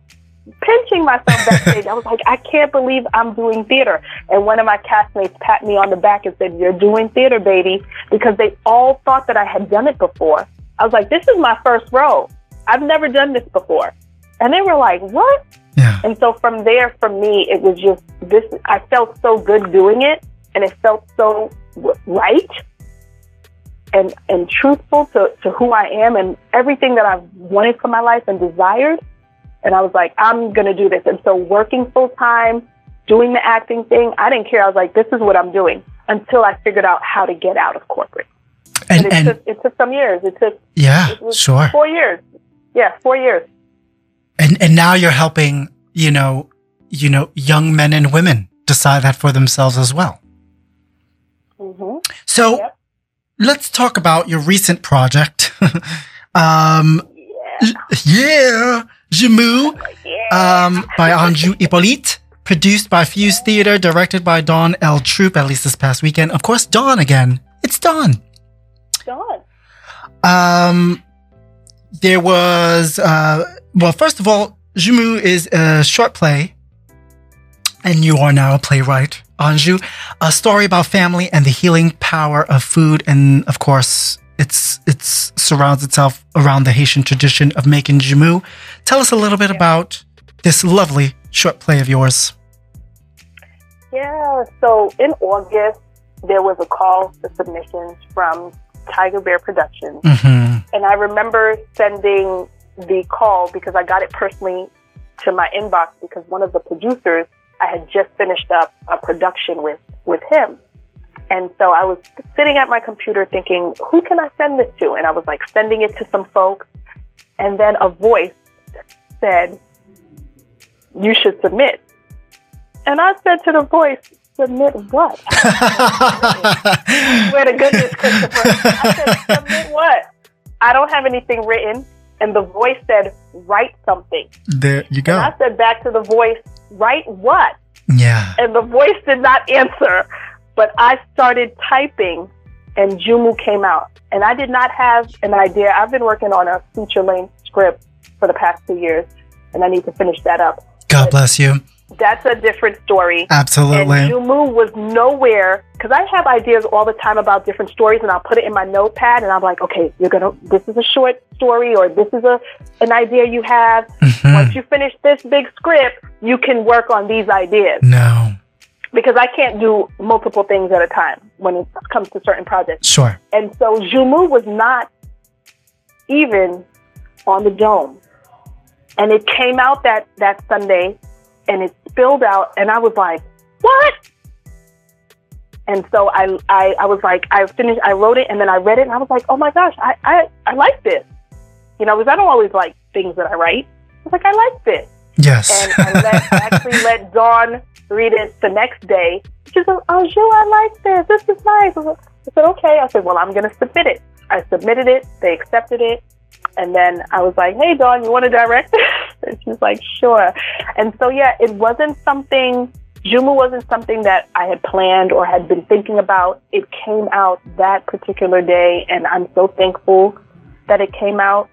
Pinching myself backstage. I was like, I can't believe I'm doing theater. And one of my castmates pat me on the back and said, You're doing theater, baby, because they all thought that I had done it before. I was like, This is my first role. I've never done this before. And they were like, What? Yeah. And so from there, for me, it was just this. I felt so good doing it, and it felt so right and, and truthful to, to who I am and everything that I've wanted for my life and desired. And I was like, I'm going to do this. And so working full time, doing the acting thing, I didn't care. I was like, this is what I'm doing until I figured out how to get out of corporate. And, it, and took, it took some years. It took yeah, it sure. four years. Yeah, four years. And and now you're helping, you know, you know, young men and women decide that for themselves as well. hmm So Yep. let's talk about your recent project. um, Yeah. yeah, Joumou, um, by Anju Hippolyte, produced by Fuse Theater, directed by Dawn L. Troop, at least this past weekend. Of course, Dawn again. It's Dawn. Done. Um, there was, uh, well, first of all, Joumou is a short play, and you are now a playwright, Anju. A story about family and the healing power of food, and of course, it's it's surrounds itself around the Haitian tradition of making Joumou. Tell us a little bit about this lovely short play of yours. Yeah, so in August, there was a call for submissions from Tiger Bear Productions. hmm And I remember sending the call because I got it personally to my inbox because one of the producers, I had just finished up a production with, with him. And so I was sitting at my computer thinking, who can I send this to? And I was like sending it to some folks. And then a voice said, you should submit. And I said to the voice, submit what? Swear to goodness, Christopher. I said, submit what? I don't have anything written. And the voice said, write something. there you And go. I said back to the voice, write what? Yeah. And the voice did not answer. But I started typing and Joumou came out. And I did not have an idea. I've been working on a feature length script for the past two years, and I need to finish that up. God bless you. That's a different story. Absolutely. And Joumou was nowhere because I have ideas all the time about different stories, and I'll put it in my notepad, and I'm like, okay, you're gonna. This is a short story, or this is a an idea you have. Mhm. Once you finish this big script, you can work on these ideas No. Because I can't do multiple things at a time when it comes to certain projects. Sure. And so Joumou was not even on the dome. And it came out that, that Sunday and it spilled out and I was like, what? And so I, I, I was like, I finished, I wrote it and then I read it and I was like, oh my gosh, I, I, I like this. You know, because I don't always like things that I write. I was like, I like this. Yes. And I let, actually let Dawn read it the next day. She said, oh, Ju, I like this. This is nice. I said, okay. I said, well, I'm going to submit it. I submitted it. They accepted it. And then I was like, hey, Dawn, you want to direct it? And she's like, sure. And so, yeah, it wasn't something, Joumou wasn't something that I had planned or had been thinking about. It came out that particular day, and I'm so thankful that it came out.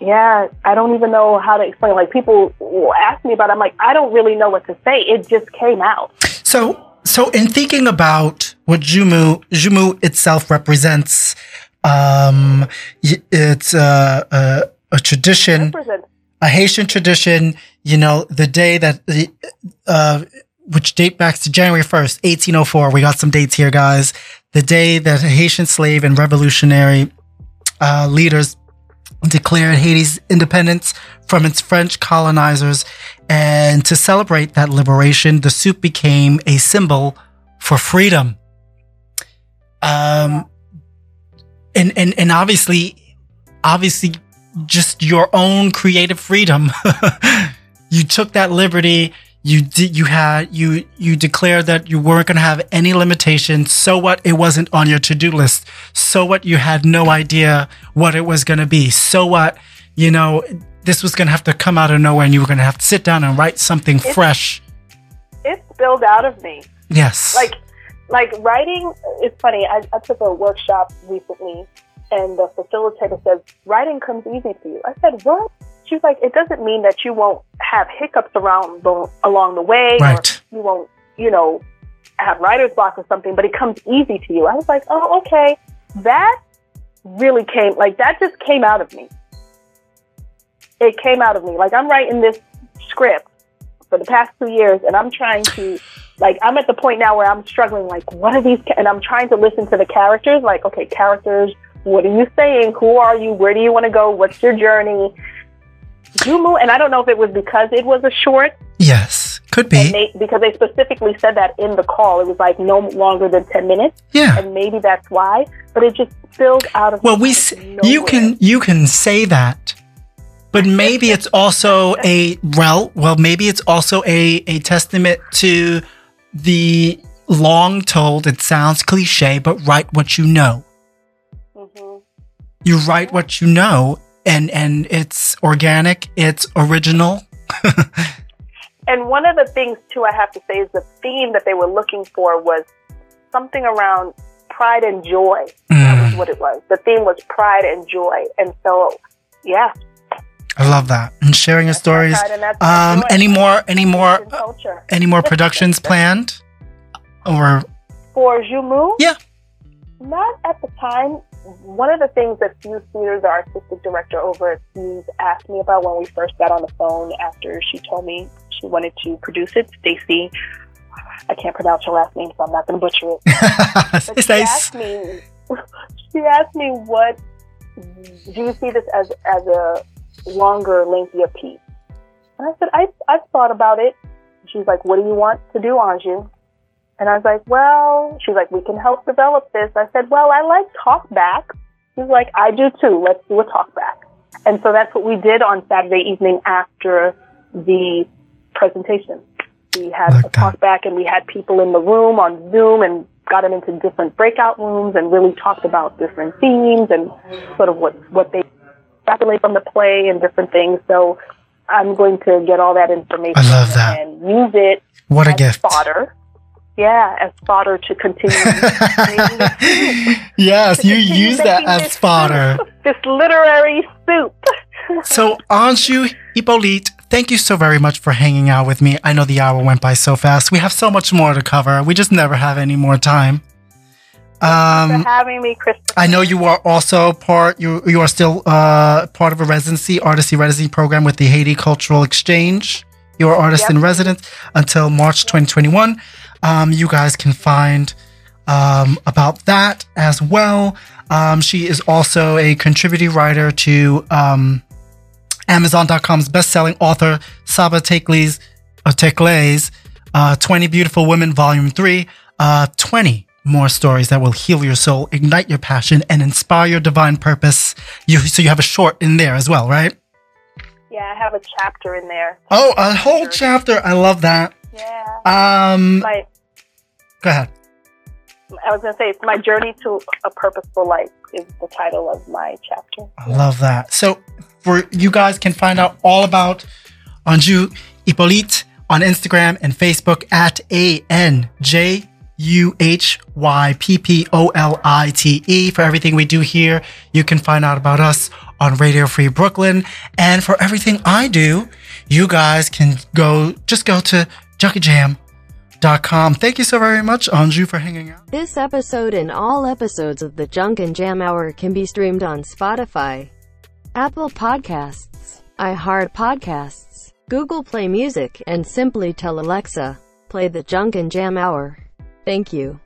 Yeah, I don't even know how to explain. Like, people ask me about it. I'm like, I don't really know what to say. It just came out. So, so in thinking about what Joumou, Joumou itself represents, um, it's a, a, a tradition, a Haitian tradition. You know, the day that the, uh, which date back to January first, eighteen oh four. We got some dates here, guys. The day that Haitian slave and revolutionary uh, leaders declared Haiti's independence from its French colonizers. And to celebrate that liberation, the soup became a symbol for freedom. Um, and, and, and obviously, obviously, just your own creative freedom. you took that liberty. You did, you had, you, you declared that you weren't going to have any limitations. So what? It wasn't on your to-do list. So what? You had no idea what it was going to be. So what? You know, this was going to have to come out of nowhere and you were going to have to sit down and write something fresh. it spilled out of me. Yes. like like writing it's funny I, I took a workshop recently and the facilitator says writing comes easy to you i said what she's like it doesn't mean that you won't have hiccups around the, along the way Right. or you won't you know have writer's block or something but it comes easy to you i was like oh okay that really came like that just came out of me it came out of me like i'm writing this script for the past two years and i'm trying to Like I'm at the point now where I'm struggling. Like, what are these? Ca-? And I'm trying to listen to the characters. Like, okay, characters, what are you saying? Who are you? Where do you want to go? What's your journey? Joumou, and I don't know if it was because it was a short. Yes, could be. They, because they specifically said that in the call. It was like no longer than 10 minutes. Yeah. And maybe that's why. But it just spilled out of Well, we s- you can you can say that. But maybe it's also a well, well maybe it's also a a testament to the long told it sounds cliche but write what you know. hmm You write what you know and and it's organic, it's original. And one of the things, too, I have to say is the theme that they were looking for was something around pride and joy. That was Mm, what it was. The theme was pride and joy. And so, yeah. I love that. And sharing your stories. Um any more any more culture. any more productions planned? Or For Joumou? Yeah. Not at the time. One of the things that Fuse Theaters, our artistic director over at Fuse, asked me about when we first got on the phone after she told me she wanted to produce it, Stacy. I can't pronounce her last name, so I'm not going to butcher it. But she asked me. She asked me, "What do you see this as as a longer, lengthier piece?" And I said, "I I've thought about it." She's like, "What do you want to do, Anju?" And I was like, "Well," she's like, "We can help develop this." I said, "Well, I like talk back." She's like, "I do too. Let's do a talk back." And so that's what we did on Saturday evening after the presentation. We had Like a talk that. back, and we had people in the room on Zoom, and got them into different breakout rooms, and really talked about different themes and sort of what what they extrapolate from the play and different things. So I'm going to get all that information I love that. and use it What a gift. fodder. Yeah, as fodder to continue. yes, to you continue use that as fodder. soup, this literary soup. So, Anju Hippolyte, thank you so very much for hanging out with me. I know the hour went by so fast. We have so much more to cover. We just never have any more time. for Um, having me, Christopher. I know you are also part. You you are still uh, part of a residency, artistry residency program with the Haiti Cultural Exchange. You are artist Yep. in residence until March 2021. Um, you guys can find um, about that as well. Um, she is also a contributing writer to um, Amazon.com's best-selling author Saba Tekle's uh, Tekle's uh, 20 Beautiful Women Volume 3. Uh, 20 more stories that will heal your soul, ignite your passion, and inspire your divine purpose. You, so you have a short in there as well, right? yeah, I have a chapter in there. Oh, a whole chapter. I love that. Yeah, Um, my go ahead. I was gonna say it's my journey to a purposeful life is the title of my chapter. I love that. So, for you guys can find out all about Anju Hippolyte on Instagram and Facebook at A N J U H Y P P O L I T E. For everything we do here, you can find out about us on Radio Free Brooklyn. And for everything I do, you guys can go just go to junkiejam.com. Thank you so very much, Anju, for hanging out. This episode and all episodes of the Junk and Jam Hour can be streamed on Spotify, Apple Podcasts, iHeart Podcasts, Google Play Music, and simply tell Alexa, play the Junk and Jam Hour. Thank you.